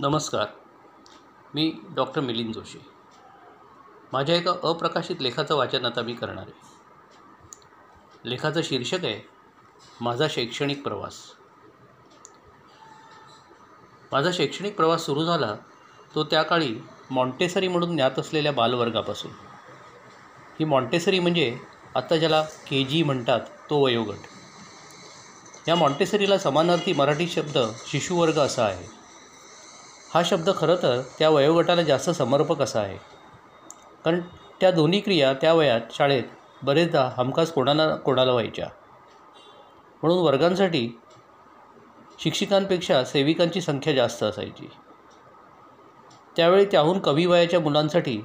नमस्कार. मी डॉक्टर मिलिंद जोशी. माझ्या एका अप्रकाशित लेखाचं वाचन आता मी करणार आहे. लेखाचं शीर्षक आहे माझा शैक्षणिक प्रवास. माझा शैक्षणिक प्रवास सुरू झाला तो त्या काळी मॉन्टेसरी म्हणून ज्ञात असलेल्या बालवर्गापासून. ही मॉन्टेसरी म्हणजे आत्ता ज्याला के जी म्हणतात तो वयोगट. या मॉन्टेसरीला समानार्थी मराठी शब्द शिशुवर्ग असा आहे. हा शब्द खरं तर त्या वयोगटाला जास्त समर्पक असा आहे. कारण त्या दोन्ही क्रिया त्या वयात शाळेत बरेचदा हमखास कोणाला कोणाला व्हायच्या. म्हणून वर्गांसाठी शिक्षिकांपेक्षा सेविकांची संख्या जास्त असायची. त्यावेळी त्याहून कमी वयाच्या मुलांसाठी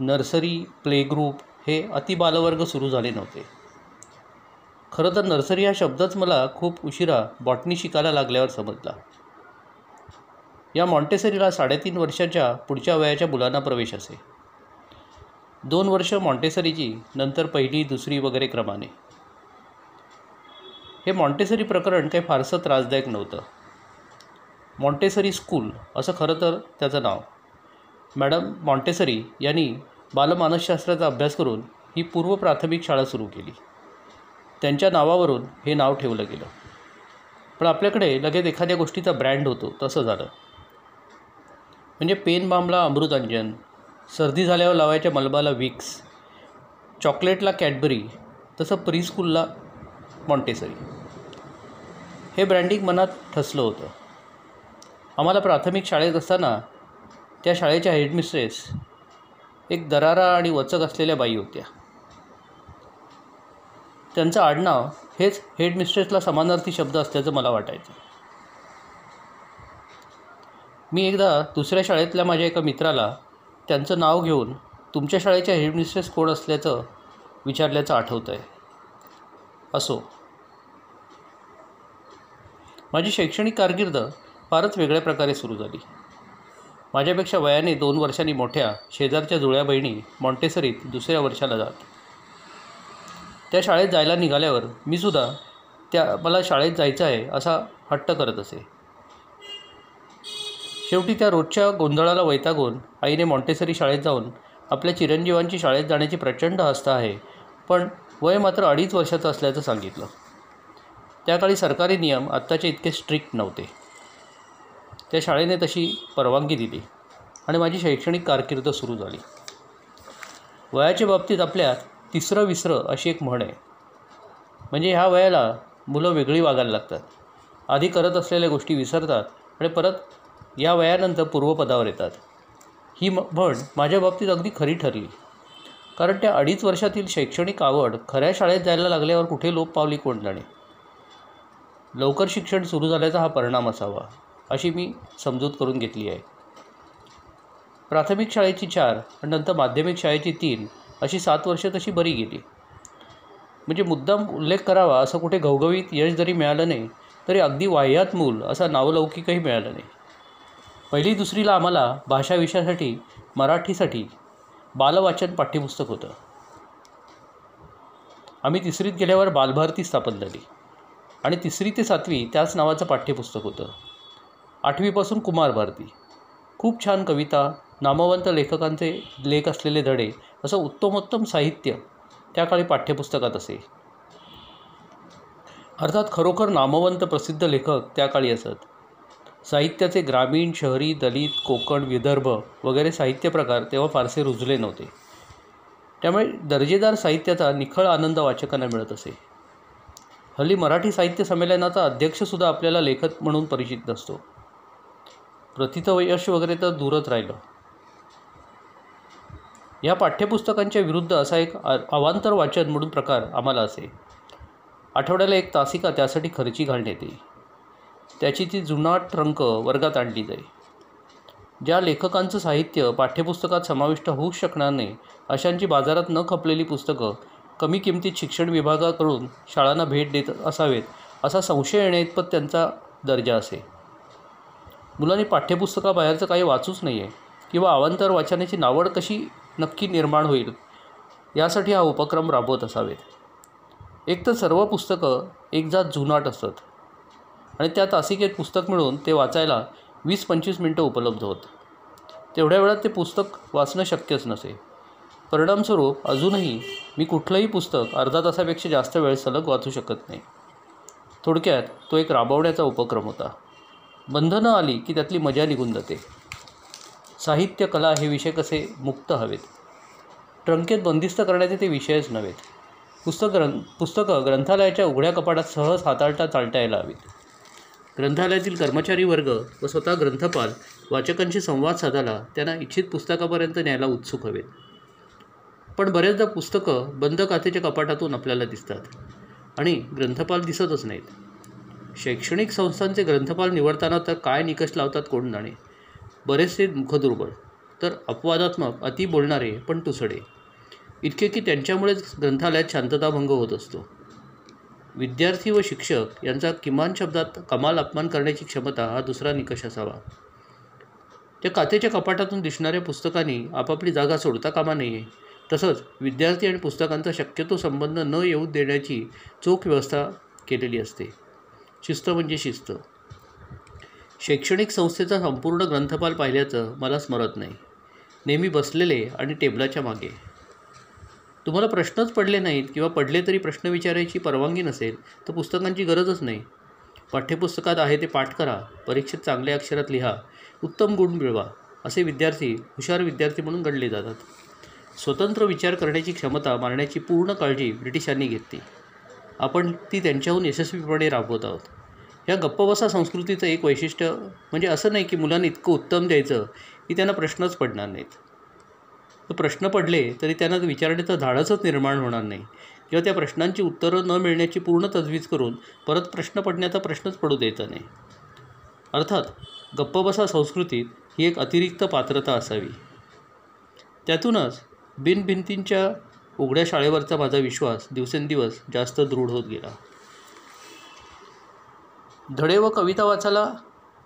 नर्सरी प्ले ग्रुप हे अतिबालवर्ग सुरू झाले नव्हते. खरं तर नर्सरी हा शब्दच मला खूप उशिरा बॉटनी शिकायला लागल्यावर समजला. या मॉन्टेसरीला साडेतीन वर्षाच्या पुढच्या वयाच्या मुलांना प्रवेश असे. दोन वर्ष मॉन्टेसरीची नंतर पहिली दुसरी वगैरे क्रमाने. हे मॉन्टेसरी प्रकरण काही फारसं त्रासदायक नव्हतं. मॉन्टेसरी स्कूल असं खरं तर त्याचं नाव. मॅडम मॉन्टेसरी यांनी बालमानसशास्त्राचा अभ्यास करून ही पूर्व प्राथमिक शाळा सुरू केली. त्यांच्या नावावरून हे नाव ठेवलं गेलं. पण आपल्याकडे लगेच एखाद्या गोष्टीचा ब्रँड होतो तसं झालं. म्हणजे पेन बामला अमृतांजन सर्दी झाल्यावर लावायच्या मलबाला विक्स चॉकलेटला कॅडबरी तसं प्रीस्कूलला मॉन्टेसरी. हे ब्रँडिंग मनात ठसलं होतं. आम्हाला प्राथमिक शाळेत असताना त्या शाळेच्या हेडमिस्ट्रेस एक दरारा आणि वचक असलेल्या बाई होत्या. त्यांचं आडनाव हेच हेडमिस्ट्रेसला समानार्थी शब्द असल्याचं मला वाटायचं. मी एकदा दुसऱ्या शाळेतल्या माझ्या एका मित्राला त्यांचं नाव घेऊन तुमच्या शाळेच्या हेडमिस्ट्रेस कोण असल्याचं विचारल्याचं आठवतं आहे असो. माझी शैक्षणिक कारकीर्द फारच वेगळ्या प्रकारे सुरू झाली. माझ्यापेक्षा वयाने दोन वर्षांनी मोठ्या शेजारच्या जुळ्या बहिणी मॉन्टेसरीत दुसऱ्या वर्षाला जात. त्या शाळेत जायला निघाल्यावर मी सुद्धा त्या मला शाळेत जायचं आहे असा हट्ट करत असे. शेवटी त्या रोजच्या गोंधळाला वैतागून आईने मॉन्टेसरी शाळेत जाऊन आपल्या चिरंजीवांची शाळेत जाण्याची प्रचंड हस्ता आहे पण वय मात्र अडीच वर्षाचं असल्याचं सांगितलं. त्या काळी सरकारी नियम आत्ताचे इतके स्ट्रिक्ट नव्हते. त्या शाळेने तशी परवानगी दिली आणि माझी शैक्षणिक कारकीर्द सुरू झाली. वयाच्या बाबतीत आपल्या तिसरं विसरं अशी एक म्हण आहे. म्हणजे ह्या वयाला मुलं वेगळी वागायला लागतात. आधी करत असलेल्या गोष्टी विसरतात आणि परत या वयानंतर पूर्वपदावर येतात. ही म म्हण माझ्या बाबतीत अगदी खरी ठरली. कारण त्या अडीच वर्षातील शैक्षणिक आवड खऱ्या शाळेत जायला लागल्यावर कुठे लोप पावली कोण जाणे लवकर शिक्षण सुरू झाल्याचा हा परिणाम असावा अशी मी समजूत करून घेतली आहे. प्राथमिक शाळेची चार आणि नंतर माध्यमिक शाळेची तीन अशी सात वर्षं तशी बरी गेली. म्हणजे मुद्दाम उल्लेख करावा असं कुठे घवघवीत यश जरी मिळालं नाही तरी अगदी वाह्यात मूल असा नावलौकिकही मिळालं नाही. पहिली दुसरीला आम्हाला भाषा विषयासाठी मराठीसाठी बालवाचन पाठ्यपुस्तक होतं. आम्ही तिसरीत गेल्यावर बालभारती स्थापन झाली. आणि तिसरी ते सातवी त्याच नावाचं पाठ्यपुस्तक होतं. आठवीपासून कुमार भारती खूप छान कविता नामवंत लेखकांचे लेख असलेले धडे असं उत्तमोत्तम साहित्य त्या काळी पाठ्यपुस्तकात असे. अर्थात खरोखर नामवंत प्रसिद्ध लेखक त्या काळी असत. साहित्याचे ग्रामीण शहरी दलित कोकण विदर्भ वगैरे साहित्य प्रकार तेव्हा फारसे रुजले नव्हते. त्यामुळे दर्जेदार साहित्याचा निखळ आनंद वाचकांना मिळत असे. हल्ली मराठी साहित्य संमेलनाचा अध्यक्षसुद्धा आपल्याला लेखक म्हणून परिचित नसतो. प्रथित यश वगैरे तर दूरच राहिलं. या पाठ्यपुस्तकांच्या विरुद्ध असा एक अवांतर वाचन म्हणून प्रकार आम्हाला असे. आठवड्याला एक तासिका त्यासाठी खर्ची घालण्यात येईल. त्याची ती जुनाट रंक वर्गात आणली जाई. ज्या लेखकांचं साहित्य पाठ्यपुस्तकात समाविष्ट होऊ शकणार नाही अशांची बाजारात न खपलेली पुस्तकं कमी किमतीत शिक्षण विभागाकडून शाळांना भेट देत असावेत असा संशय येण्याइतपत त्यांचा दर्जा असे. मुलांनी पाठ्यपुस्तकाबाहेरचं काही वाचूच नाही आहे किंवा अवांतर वाचनाची नावड कशी नक्की निर्माण होईल यासाठी हा उपक्रम राबवत असावेत. एक तर सर्व पुस्तकं एक जात जुनाट असतात. आणि त्या तासिकेत पुस्तक मिळून ते वाचायला वीस पंचवीस मिनटं उपलब्ध होत. तेवढ्या वेळात ते पुस्तक वाचणं शक्यच नसे. परिणामस्वरूप अजूनही मी कुठलंही पुस्तक अर्धा तासापेक्षा जास्त वेळ सलग वाचू शकत नाही. थोडक्यात तो एक राबवण्याचा उपक्रम होता. बंधनं आली की त्यातली मजा निघून जाते. साहित्य कला हे विषय कसे मुक्त हवेत? ट्रंकेत बंदिस्त करण्याचे ते विषयच नव्हेत. पुस्तक ग्रं पुस्तकं ग्रंथालयाच्या उघड्या कपाटात सहज हाताळता चालता यायला हवीत. ग्रंथालयातील कर्मचारी वर्ग व स्वतः ग्रंथपाल वाचकांशी संवाद साधायला त्यांना इच्छित पुस्तकापर्यंत न्यायला उत्सुक हवेत. पण बऱ्याचदा पुस्तकं बंद काचेच्या कपाटातून आपल्याला दिसतात आणि ग्रंथपाल दिसतच नाहीत. शैक्षणिक संस्थांचे ग्रंथपाल निवडताना तर काय निकष लावतात कोण जाणे? बरेचसे मुखदुर्बळ तर अपवादात्मक अति बोलणारे पण तुसडे. इतके की त्यांच्यामुळेच ग्रंथालयात शांतताभंग होत असतो. विद्यार्थी व शिक्षक यांचा किमान शब्दात कमाल अपमान करण्याची क्षमता हा दुसरा निकष असावा. त्या काचेच्या कपाटातून दिसणाऱ्या पुस्तकांनी आपापली जागा सोडता कामा नये. तसंच विद्यार्थी आणि पुस्तकांचा शक्यतो संबंध न येऊ देण्याची चोख व्यवस्था केलेली असते. शिस्त म्हणजे शिस्त. शैक्षणिक संस्थेचा संपूर्ण ग्रंथपाल पाहिल्याचं मला स्मरत नाही. नेहमी बसलेले आणि टेबलाच्या मागे. तुम्हाला प्रश्नच पडले नाहीत किंवा पडले तरी प्रश्न विचारायची परवानगी नसेल तर पुस्तकांची गरजच नाही. पाठ्यपुस्तकात आहे ते पाठ करा परीक्षेत चांगल्या अक्षरात लिहा उत्तम गुण मिळवा असे विद्यार्थी हुशार विद्यार्थी म्हणून गणले जातात. स्वतंत्र विचार करण्याची क्षमता मारण्याची पूर्ण काळजी ब्रिटिशांनी घेतली. आपण ती त्यांच्याहून यशस्वीपणे राबवत आहोत. या गप्पबसा संस्कृतीचं एक वैशिष्ट्य म्हणजे असं नाही की मुलांना इतकं उत्तम द्यायचं की त्यांना प्रश्नच पडणार नाहीत. प्रश्न पडले तरी त्यांना विचारण्याचं धाडसच निर्माण होणार नाही. किंवा त्या प्रश्नांची उत्तरं न मिळण्याची पूर्ण तजवीज करून परत प्रश्न पडण्याचा प्रश्नच पडू द्यायचा नाही. अर्थात गप्पबसा संस्कृतीत ही एक अतिरिक्त पात्रता असावी. त्यातूनच बिनभिंतींच्या उघड्या शाळेवरचा माझा विश्वास दिवसेंदिवस जास्त दृढ होत गेला. धडे व कविता वाचायला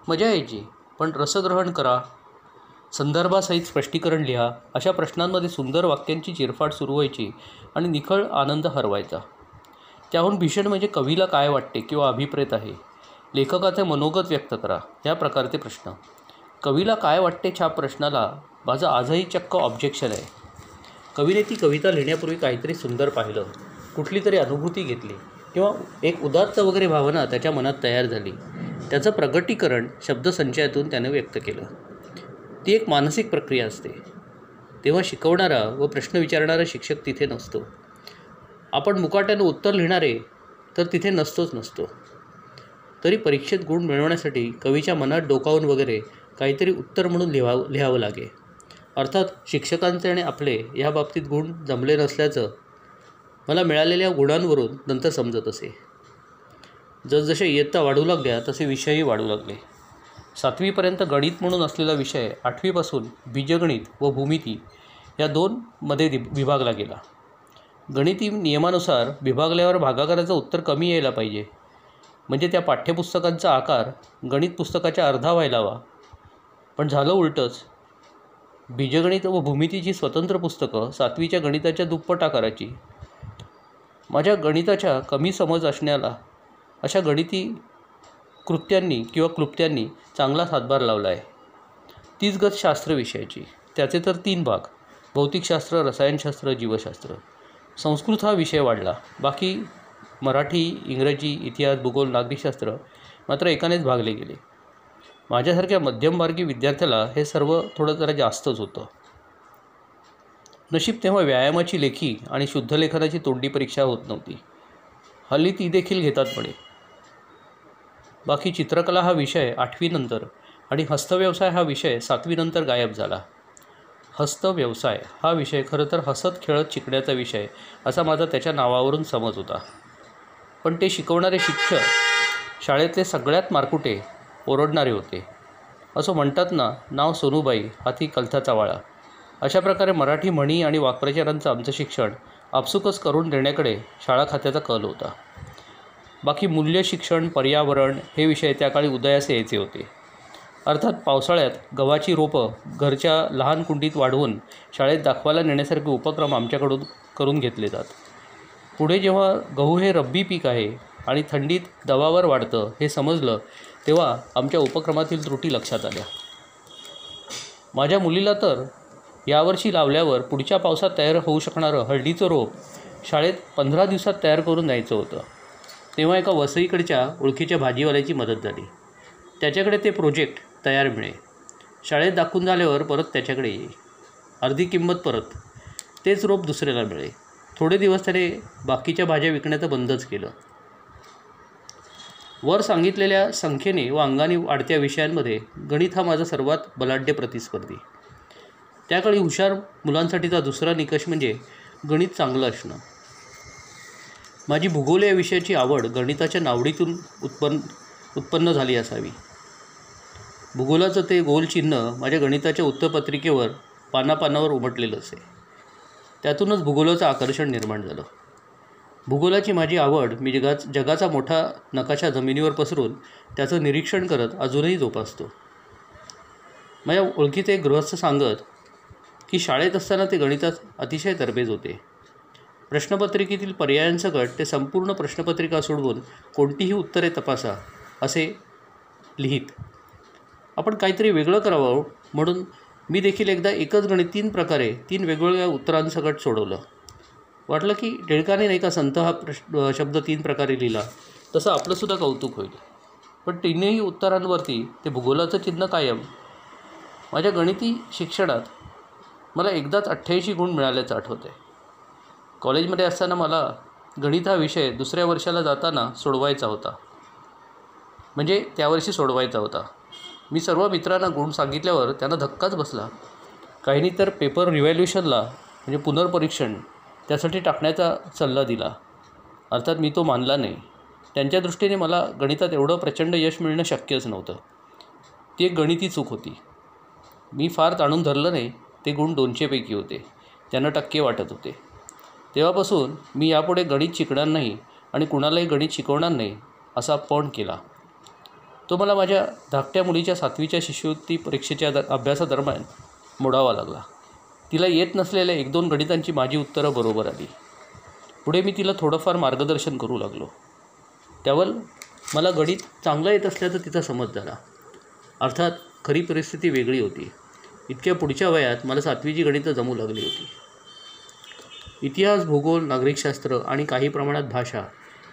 मजा यायची पण रसग्रहण करा संदर्भासहित स्पष्टीकरण लिहा. अशा प्रश्नांमध्ये सुंदर वाक्यांची चिरफाड सुरू व्हायची आणि निखळ आनंद हरवायचा. त्याहून भीषण म्हणजे कवीला काय वाटते किंवा अभिप्रेत आहे? लेखकाचे मनोगत व्यक्त करा. या प्रकारचे प्रश्न. कवीला काय वाटते छाप प्रश्नाला? माझं आजही चक्क ऑब्जेक्शन आहे. कवीने ती कविता लिहिण्यापूर्वी काहीतरी सुंदर पाहिलं. कुठली तरी अनुभूती घेतली. किंवा एक उदात्त वगैरे भावना त्याच्या मनात तयार झाली. त्याचं प्रगटीकरण शब्दसंचयातून त्याने व्यक्त केलं. ती एक मानसिक प्रक्रिया असते. तेव्हा शिकवणारा व प्रश्न विचारणारा शिक्षक तिथे नसतो. आपण मुकाट्यानं उत्तर लिहिणारे तर तिथे नसतोच नसतो. तरी परीक्षेत गुण मिळवण्यासाठी कवीच्या मनात डोकावून वगैरे काहीतरी उत्तर म्हणून लिहावं लिहावं लागे. अर्थात शिक्षकांचे आणि आपले या बाबतीत गुण जमले नसल्याचं मला मिळालेल्या गुणांवरून नंतर समजत असे. जसजसे इयत्ता वाढू लागल्या तसे विषयही वाढू लागले. सातवीपर्यंत गणित म्हणून असलेला विषय आठवीपासून बीजगणित व भूमिती या दोनमध्ये दि विभागला गेला. गणिती नियमानुसार विभागल्यावर भागाकाराचं उत्तर कमी यायला पाहिजे. म्हणजे त्या पाठ्यपुस्तकांचा आकार गणित पुस्तकाच्या अर्धा व्हायला हवा. पण झालं उलटंच. बीजगणित व भूमितीची स्वतंत्र पुस्तकं सातवीच्या गणिताच्या दुप्पट आकाराची. माझ्या गणिताच्या कमी समज असण्याला अशा गणिती कृत्यांनी किंवा क्लुप्त्यांनी चांगलाच हातभार लावला आहे. तीच गत शास्त्र विषयाची. त्याचे तर तीन भाग. भौतिकशास्त्र रसायनशास्त्र जीवशास्त्र. संस्कृत हा विषय वाढला. बाकी मराठी इंग्रजी इतिहास भूगोल नागरिकशास्त्र मात्र एकानेच भागले गेले. माझ्यासारख्या मध्यमवर्गीय विद्यार्थ्याला हे सर्व थोडं जरा जास्तच होतं. नशीब तेव्हा व्यायामाची लेखी आणि शुद्धलेखनाची तोंडी परीक्षा होत नव्हती. हल्ली ती देखील घेतात म्हणे. बाकी चित्रकला हा विषय आठवीनंतर आणि हस्तव्यवसाय हा विषय सातवीनंतर गायब झाला. हस्तव्यवसाय हा विषय खरं तर हसत खेळत शिकण्याचा विषय असा माझा त्याच्या नावावरून समज होता. पण ते शिकवणारे शिक्षक शाळेतले सगळ्यात मारकुटे ओरडणारे होते. असं म्हणतात ना नाव सोनूबाई हाती कलथाचा वाळा. अशा प्रकारे मराठी म्हणी आणि वाक्प्रचारांचं आमचं शिक्षण आपसुकच करून देण्याकडे शाळा खात्याचा कल होता. बाकी मूल्य शिक्षण पर्यावरण हे विषय त्या काळी उदयास यायचे होते. अर्थात पावसाळ्यात गव्हाची रोपं घरच्या लहान कुंडीत वाढवून शाळेत दाखवायला नेण्यासारखे उपक्रम आमच्याकडून करून घेतले जात. पुढे जेव्हा गहू हे रब्बी पीक आहे आणि थंडीत दवावर वाढतं हे समजलं तेव्हा आमच्या उपक्रमातील त्रुटी लक्षात आल्या. माझ्या मुलीला तर यावर्षी लावल्यावर पुढच्या पावसात तयार होऊ शकणारं हळदीचं रोप शाळेत पंधरा दिवसात तयार करून द्यायचं होतं. तेव्हा एका वसईकडच्या ओळखीच्या भाजीवाल्याची मदत झाली. त्याच्याकडे ते प्रोजेक्ट तयार मिळे. शाळेत दाखवून झाल्यावर परत त्याच्याकडे येई अर्धी किंमत परत. तेच रोप दुसऱ्याला मिळे. थोडे दिवस त्याने बाकीच्या भाज्या विकण्याचं बंदच केलं. वर सांगितलेल्या संख्येने व अंगाने वाढत्या विषयांमध्ये गणित हा माझा सर्वात बलाढ्य प्रतिस्पर्धी. त्याकाळी हुशार मुलांसाठीचा दुसरा निकष म्हणजे गणित चांगलं असणं. माझी भूगोल या विषयाची आवड गणिताच्या नावडीतून उत्पन्न उत्पन्न झाली असावी. भूगोलाचं ते गोल चिन्ह माझ्या गणिताच्या उत्तरपत्रिकेवर पानापानावर उमटलेलं असे. त्यातूनच भूगोलाचं आकर्षण निर्माण झालं. भूगोलाची माझी आवड मी जगाच जगाचा मोठा नकाशा जमिनीवर पसरून त्याचं निरीक्षण करत अजूनही जोपासतो. माझ्या ओळखीचे एक गृहस्थ सांगत की शाळेत असताना ते गणितात अतिशय तरबेज होते. प्रश्नपत्रिकेतील पर्यायांसकट ते संपूर्ण प्रश्नपत्रिका सोडवून कोणतीही उत्तरे तपासा असे लिहित. आपण काहीतरी वेगळं करावं म्हणून मी देखील एकदा एकच गणित तीन प्रकारे तीन वेगवेगळ्या उत्तरांसकट सोडवलं. वाटलं की टिळकाने नाही का संत हा प्रश्न शब्द तीन प्रकारे लिहिला तसं आपलंसुद्धा कौतुक होईल. पण तिन्ही उत्तरांवरती ते भूगोलाचं चिन्ह कायम. माझ्या गणिती शिक्षणात मला एकदाच अठ्ठ्याऐंशी गुण मिळाल्याचं आठवतं आहे कॉलेजमध्ये असताना मला गणित हा विषय दुसऱ्या वर्षाला जाताना सोडवायचा होता. म्हणजे त्यावर्षी सोडवायचा होता. मी सर्व मित्रांना गुण सांगितल्यावर त्यांना धक्काच बसला. काहींनी तर पेपर रिव्हॅल्युशनला म्हणजे पुनर्परीक्षण त्यासाठी टाकण्याचा सल्ला दिला. अर्थात मी तो मानला नाही. त्यांच्या दृष्टीने मला गणितात एवढं प्रचंड यश मिळणं शक्यच नव्हतं. ती एक गणिती चूक होती. मी फार ताणून धरलं नाही ते गुण दोनशेपैकी होते. त्यांना टक्के वाटत होते. तेव्हापासून मी यापुढे गणित शिकणार नाही आणि कुणालाही गणित शिकवणार नाही असा पण केला. तो मला माझ्या धाकट्या मुलीच्या सातवीच्या शिष्यवृत्ती परीक्षेच्या द अभ्यासादरम्यान मोडावा लागला. तिला येत नसलेल्या एक दोन गणितांची माझी उत्तरं बरोबर आली. पुढे मी तिला थोडंफार मार्गदर्शन करू लागलो. त्यावर मला गणित चांगलं येत असल्याचं तिचा समज झाला. अर्थात खरी परिस्थिती वेगळी होती. इतक्या पुढच्या वयात मला सातवीची गणितं जमू लागली होती. इतिहास भूगोल नागरिकशास्त्र आणि काही प्रमाणात भाषा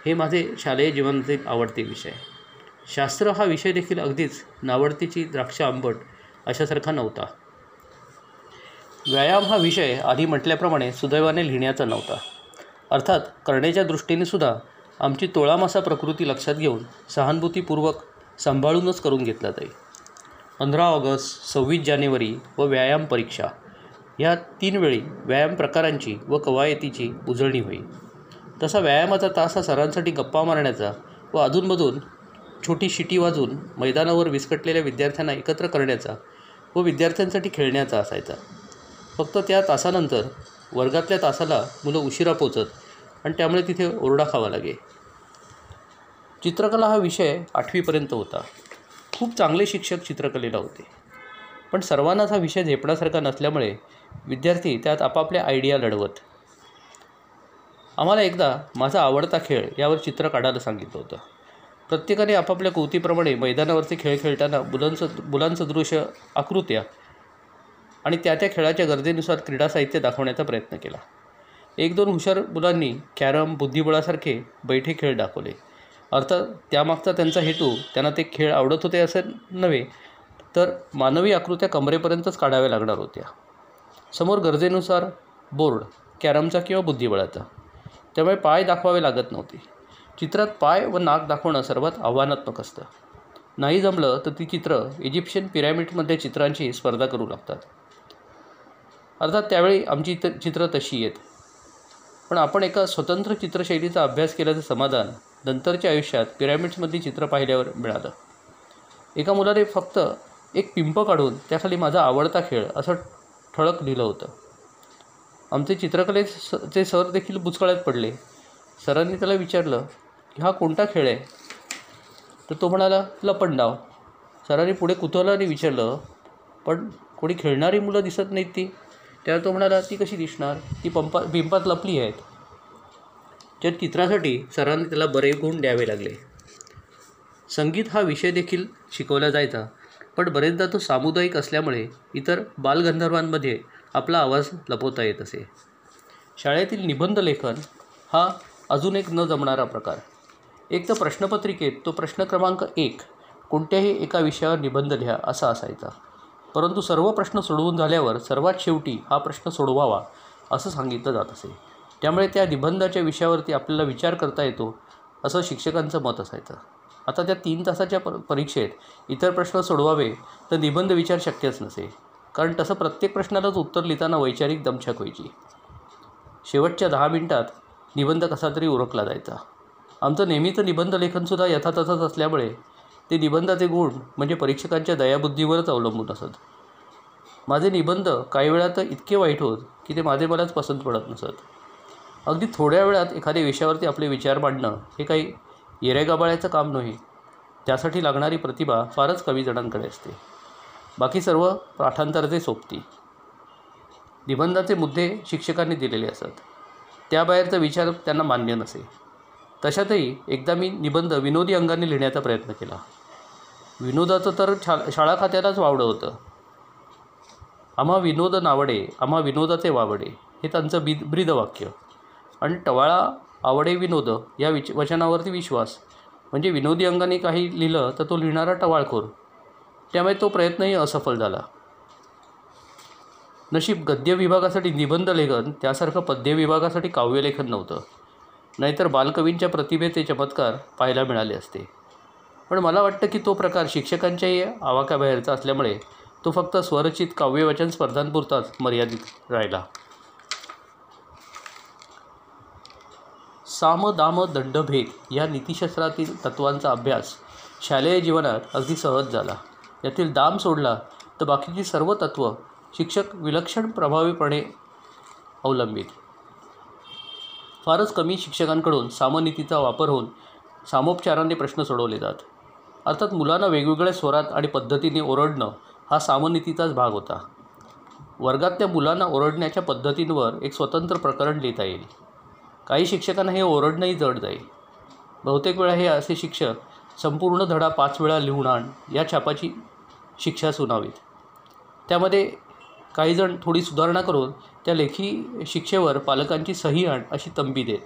हे माझे शालेय जीवनातील आवडते विषय. शास्त्र हा विषय देखील अगदीच नावडतीची द्राक्ष आंबट अशासारखा नव्हता. व्यायाम हा विषय आधी म्हटल्याप्रमाणे सुदैवाने लिहिण्याचा नव्हता. अर्थात करण्याच्या दृष्टीने सुद्धा आमची तोळामासा प्रकृती लक्षात घेऊन सहानुभूतीपूर्वक सांभाळूनच करून घेतला जाईल पंधरा ऑगस्ट सव्वीस जानेवारी व व्यायाम परीक्षा. ह्या तीन वेळी व्यायाम प्रकारांची व कवायतीची उजळणी होईल. तसा व्यायामाचा तास हा सरांसाठी गप्पा मारण्याचा व अधूनमधून छोटी शिटी वाजून मैदानावर विस्कटलेल्या विद्यार्थ्यांना एकत्र करण्याचा व विद्यार्थ्यांसाठी खेळण्याचा असायचा. फक्त त्या तासानंतर वर्गातल्या तासाला मुलं उशिरा पोचत आणि त्यामुळे तिथे ओरडा खावा लागे. चित्रकला हा विषय आठवीपर्यंत होता. खूप चांगले शिक्षक चित्रकलेला होते. पण सर्वांनाच हा विषय झेपण्यासारखा नसल्यामुळे विद्यार्थी त्यात आपापल्या आयडिया लढवत. आम्हाला एकदा माझा आवडता खेळ यावर चित्र काढायला सांगितलं होतं. प्रत्येकाने आपापल्या कृतीप्रमाणे मैदानावरचे खेळ खेळताना मुलांचं मुलांसदृश आकृत्या आणि त्या त्या खेळाच्या गरजेनुसार क्रीडा साहित्य दाखवण्याचा प्रयत्न केला. एक दोन हुशार मुलांनी कॅरम बुद्धिबळासारखे बैठे खेळ दाखवले. अर्थात त्यामागचा त्यांचा हेतू त्यांना ते खेळ आवडत होते असं नव्हे तर मानवी आकृत्या कमरेपर्यंतच काढाव्या लागणार होत्या. समोर गरजेनुसार बोर्ड कॅरमचा किंवा बुद्धिबळाचा. त्यामुळे पाय दाखवावे लागत नव्हते. चित्रात पाय व नाक दाखवणं सर्वात आव्हानात्मक असतं. नाही जमलं तर ती चित्र इजिप्शियन पिरॅमिडमध्ये चित्रांची स्पर्धा करू लागतात. अर्थात त्यावेळी आमची त चित्र तशी येत पण आपण एका स्वतंत्र चित्रशैलीचा अभ्यास केल्याचं समाधान नंतरच्या आयुष्यात पिरॅमिड्समधली चित्र पाहिल्यावर मिळालं. एका मुलाने फक्त एक पिंप काढून त्याखाली माझा आवडता खेळ असं ठळक लिहिलं होतं. आमचे चित्रकलेचे सर देखील बुचकळ्यात पडले. सरांनी त्याला विचारलं की हा कोणता खेळ आहे? तर तो म्हणाला लपंडाव. सरांनी पुढे कुतूहलाने विचारलं पण कोणी खेळणारी मुलं दिसत नाहीत ती. त्यावर तो म्हणाला ती कशी दिसणार? ती पंपा पिंपात लपली आहेत. त्या चित्रासाठी सरांनी त्याला बरे गुण द्यावे लागले. संगीत हा विषय देखील शिकवला जायचा. पण बरेचदा तो सामुदायिक असल्यामुळे इतर बालगंधर्वांमध्ये आपला आवाज लपवता येत असे. शाळेतील निबंध लेखन हा अजून एक न जमणारा प्रकार. एक तर प्रश्नपत्रिकेत तो प्रश्न क्रमांक एक कोणत्याही एका विषयावर निबंध लिहा असा असायचा. परंतु सर्व प्रश्न सोडवून झाल्यावर सर्वात शेवटी हा प्रश्न सोडवावा असं सांगितलं जात असे. त्यामुळे त्या निबंधाच्या विषयावरती आपल्याला विचार करता येतो असं शिक्षकांचं मत असायचं. आता त्या तीन तासाच्या प परीक्षेत इतर प्रश्न सोडवावे तर निबंध विचार शक्यच नसे. कारण तसं प्रत्येक प्रश्नालाच उत्तर लिहिताना वैचारिक दमछाक व्हायची. शेवटच्या दहा मिनिटात निबंध कसा तरी उरकला जायचा. आमचं नेहमीचं निबंध लेखनसुद्धा यथातथाच असल्यामुळे ते निबंधाचे गुण म्हणजे परीक्षकांच्या दयाबुद्धीवरच अवलंबून असत. माझे निबंध काही वेळा तर इतके वाईट होत की ते माझे मलाच पसंत पडत नसत. अगदी थोड्या वेळात एखाद्या विषयावरती आपले विचार मांडणं हे काही येरेगाबाळ्याचं काम नव्हे त्यासाठी लागणारी प्रतिभा फारच कमी जणांकडे असते. बाकी सर्व पाठांतरचे सोबती. निबंधाचे मुद्दे शिक्षकांनी दिलेले असत. त्याबाहेरचा विचार त्यांना मान्य नसे. तशातही एकदा मी निबंध विनोदी अंगाने लिहिण्याचा प्रयत्न केला. विनोदाचं तर छा शाळा खात्यालाच वावडं होतं. आम्हा विनोद नावडे आम्हा विनोदाचे वावडे हे त्यांचं बि ब्रीदवाक्य. आणि टवाळा आवडे विनोद या विच वचनावरती विश्वास. म्हणजे विनोदी अंगाने काही लिहिलं तर तो लिहिणारा टवाळखोर. त्यामुळे तो प्रयत्नही असफल झाला. नशीब गद्य विभागासाठी निबंध लेखन त्यासारखं पद्य विभागासाठी काव्यलेखन नव्हतं. नाहीतर बालकवींच्या प्रतिभेचे चमत्कार पाहायला मिळाले असते. पण मला वाटतं की तो प्रकार शिक्षकांच्याही आवाक्याबाहेरचा असल्यामुळे तो फक्त स्वरचित काव्यवाचन स्पर्धांपुरताच मर्यादित राहिला. साम दाम दंडभेद या नीतिशास्त्रातील तत्वांचा अभ्यास शालेय जीवनात अगदी सहज झाला. यातील दाम सोडला तर बाकीची सर्व तत्त्व शिक्षक विलक्षण प्रभावीपणे अवलंबित. फारच कमी शिक्षकांकडून सामनीतीचा वापर होऊन सामोपचाराने प्रश्न सोडवले जात. अर्थात मुलांना वेगवेगळ्या स्वरात आणि पद्धतीने ओरडणं हा सामनीतीचाच भाग होता. वर्गातल्या मुलांना ओरडण्याच्या पद्धतींवर एक स्वतंत्र प्रकरण लिहिता येईल. काही शिक्षकांना हे ओरडणंही जड जाईल. बहुतेक वेळा हे असे शिक्षक संपूर्ण धडा पाच वेळा लिहून आण या छापाची शिक्षा सुनावीत. त्यामध्ये काहीजण थोडी सुधारणा करून त्या लेखी शिक्षेवर पालकांची सही आण अशी तंबी देत.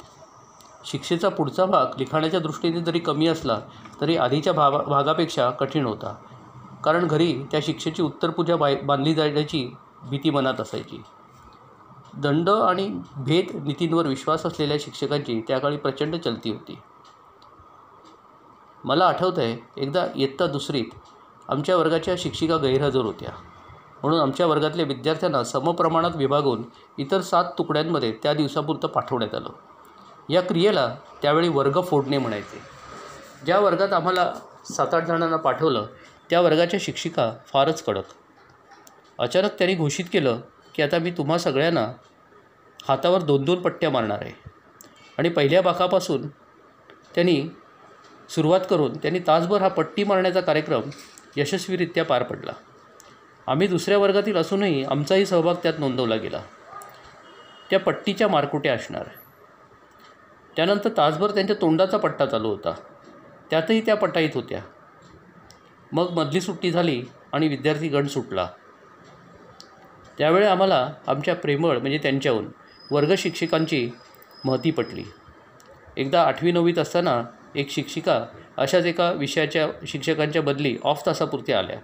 शिक्षेचा पुढचा भाग लिखाणाच्या दृष्टीने जरी कमी असला तरी आधीच्या भावा भागापेक्षा कठीण होता. कारण घरी त्या शिक्षेची उत्तरपूजा बाय बांधली जाण्याची भीती मनात असायची. दंड आणि भेद नीतींवर विश्वास असलेल्या शिक्षकांची त्या काळी प्रचंड चलती होती. मला आठवतं आहे एकदा इयत्ता दुसरीत आमच्या वर्गाच्या शिक्षिका गैरहजर होत्या. म्हणून आमच्या वर्गातल्या विद्यार्थ्यांना समप्रमाणात विभागून इतर सात तुकड्यांमध्ये त्या दिवसापुरतं पाठवण्यात आलं. या क्रियेला त्यावेळी वर्ग फोडणे म्हणायचे. ज्या वर्गात आम्हाला सात आठ जणांना पाठवलं त्या वर्गाच्या शिक्षिका फारच कडक. अचानक त्यांनी घोषित केलं की आता मी तुम्हा सगळ्यांना हातावर दोन दोन पट्ट्या मारणार आहे. आणि पहिल्या बाकापासून त्यांनी सुरुवात करून त्यांनी तासभर हा पट्टी मारण्याचा कार्यक्रम यशस्वीरित्या पार पडला. आम्ही दुसऱ्या वर्गातील असूनही आमचाही सहभाग त्यात नोंदवला गेला. त्या पट्टीच्या मारकुट्या असणार. त्यानंतर तासभर त्यांच्या तोंडाचा पट्टा चालू होता. त्यातही त्या पटाईत होत्या. मग मधली सुट्टी झाली आणि विद्यार्थी गण सुटला. त्यावेळी आम्हाला आमच्या प्रेमळ म्हणजे त्यांच्याहून वर्गशिक्षिकांची महती पटली. एकदा आठवी नववीत असताना एक शिक्षिका अशाच एका विषयाच्या शिक्षकांच्या बदली ऑफ तासापुरत्या आल्या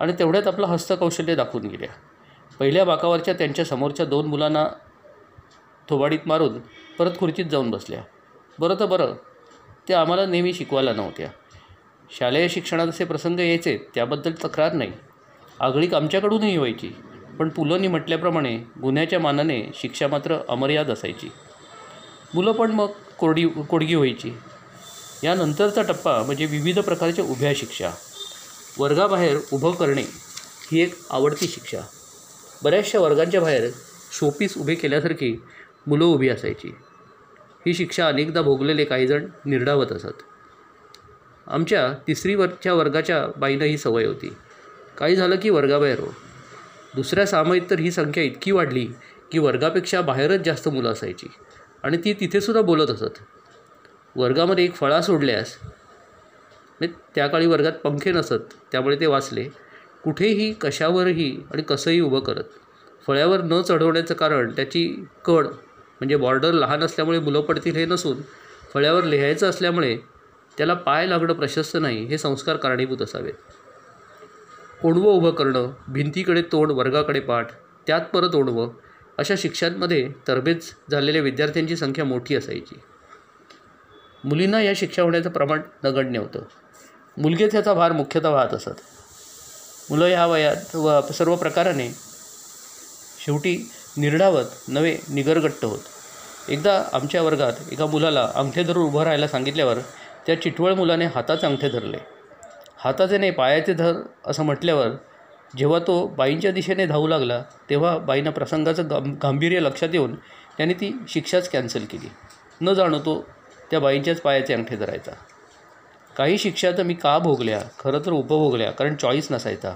आणि तेवढ्यात आपलं हस्तकौशल्य दाखवून गेल्या. पहिल्या बाकावरच्या त्यांच्या समोरच्या दोन मुलांना थोबाडीत मारून परत खुर्चीत जाऊन बसल्या. बरं तर बरं त्या आम्हाला नेहमी शिकवायला नव्हत्या. शालेय शिक्षणात असे प्रसंग यायचे त्याबद्दल तक्रार नाही. आगळीक आमच्याकडूनही व्हायची. पण पुलंनी म्हटल्याप्रमाणे गुन्ह्याच्या मानाने शिक्षा मात्र अमर्याद असायची. मुलं पण मग कोरडी कोडगी व्हायची. यानंतरचा टप्पा म्हणजे विविध प्रकारच्या उभ्या शिक्षा. वर्गाबाहेर उभं करणे ही एक आवडती शिक्षा. बऱ्याचशा वर्गांच्या बाहेर शोपीस उभे केल्यासारखी मुलं उभी असायची. ही शिक्षा अनेकदा भोगलेले काहीजण निर्डावत असत. आमच्या तिसरीवरच्या वर्गाच्या बाईनं ही सवय होती. काही झालं की वर्गाबाहेर हो. दुसऱ्या सामाईत तर ही संख्या इतकी वाढली की वर्गापेक्षा बाहेरच जास्त मुलं असायची. आणि ती तिथेसुद्धा बोलत असत. वर्गामध्ये एक फळा सोडल्यास म्हणजे त्या काळी वर्गात पंखे नसत त्यामुळे ते वाचले. कुठेही कशावरही आणि कसंही उभं करत. फळ्यावर न चढवण्याचं कारण त्याची कड म्हणजे बॉर्डर लहान असल्यामुळे मुलं पडतील हे नसून फळ्यावर लिहायचं असल्यामुळे त्याला पाय लागणं प्रशस्त नाही हे संस्कार कारणीभूत असावेत. ओणवं उभं करणं भिंतीकडे तोंड वर्गाकडे पाठ त्यात परत ओणवं अशा शिक्षांमध्ये तरबेज झालेल्या विद्यार्थ्यांची संख्या मोठी असायची. मुलींना या शिक्षा होण्याचं प्रमाण नगण्य होतं. मुलगेच याचा भार मुख्यतः वाहत असत. मुलं ह्या वयात व सर्व प्रकाराने शेवटी निर्डावत नवे निगरगट्ट होत. एकदा आमच्या वर्गात एका मुलाला अंगठे धरून उभं राहायला सांगितल्यावर त्या चिटवळ मुलाने हाताचे अंगठे धरले. हाताचे नाही पायाचे धर असं म्हटल्यावर जेव्हा तो बाईंच्या दिशेने धावू लागला तेव्हा बाईनं प्रसंगाचं गां गांभीर्य लक्षात येऊन त्याने ती शिक्षाच कॅन्सल केली. न जाणो तो त्या बाईंच्याच पायाचे अंगठे धरायचा. काही शिक्षा तर मी का भोगल्या? खरं तर उपभोगल्या कारण चॉईस नसायचा.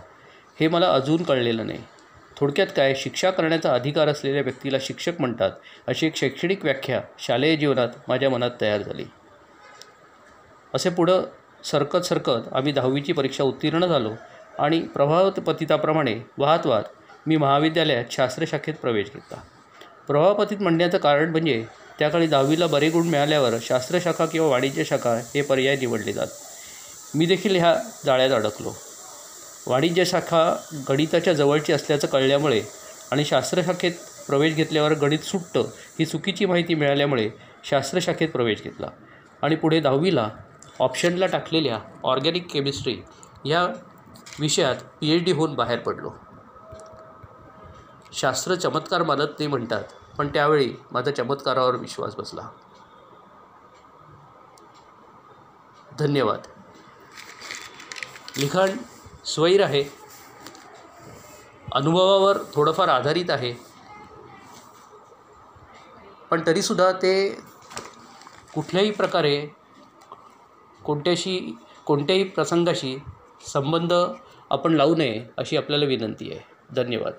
हे मला अजून कळलेलं नाही. थोडक्यात काय? शिक्षा करण्याचा अधिकार असलेल्या व्यक्तीला शिक्षक म्हणतात अशी एक शैक्षणिक व्याख्या शालेय जीवनात माझ्या मनात तयार झाली. असे पुढं सरकत सरकत आम्ही दहावीची परीक्षा उत्तीर्ण झालो आणि प्रभावपतिताप्रमाणे वाहत वाहत मी महाविद्यालयात शास्त्र शाखेत प्रवेश घेतला. प्रभावपतित म्हणण्याचं कारण म्हणजे त्या काळी दहावीला बरे गुण मिळाल्यावर शास्त्रशाखा किंवा वाणिज्य शाखा हे पर्याय निवडले जात. मी देखील ह्या जाळ्यात अडकलो. वाणिज्य शाखा गणिताच्या जवळची असल्याचं कळल्यामुळे आणि शास्त्रशाखेत प्रवेश घेतल्यावर गणित सुटतं ही चुकीची माहिती मिळाल्यामुळे शास्त्रशाखेत प्रवेश घेतला आणि पुढे दहावीला ऑप्शनला टाकलेल्या ऑर्गॅनिक केमिस्ट्री या विषयात पी एच डी होऊन बाहेर पडलो. शास्त्र चमत्कार मानत ते म्हणतात पण त्यावेळी माझा चमत्कारावर विश्वास बसला. धन्यवाद. लिखाण स्वैर आहे. अनुभवावर थोडंफार आधारित आहे. पण तरीसुद्धा ते कुठल्याही प्रकारे कोणत्याशी कोणत्याही प्रसंगाशी संबंध आपण लावू नये अशी आपल्याला विनंती आहे. धन्यवाद.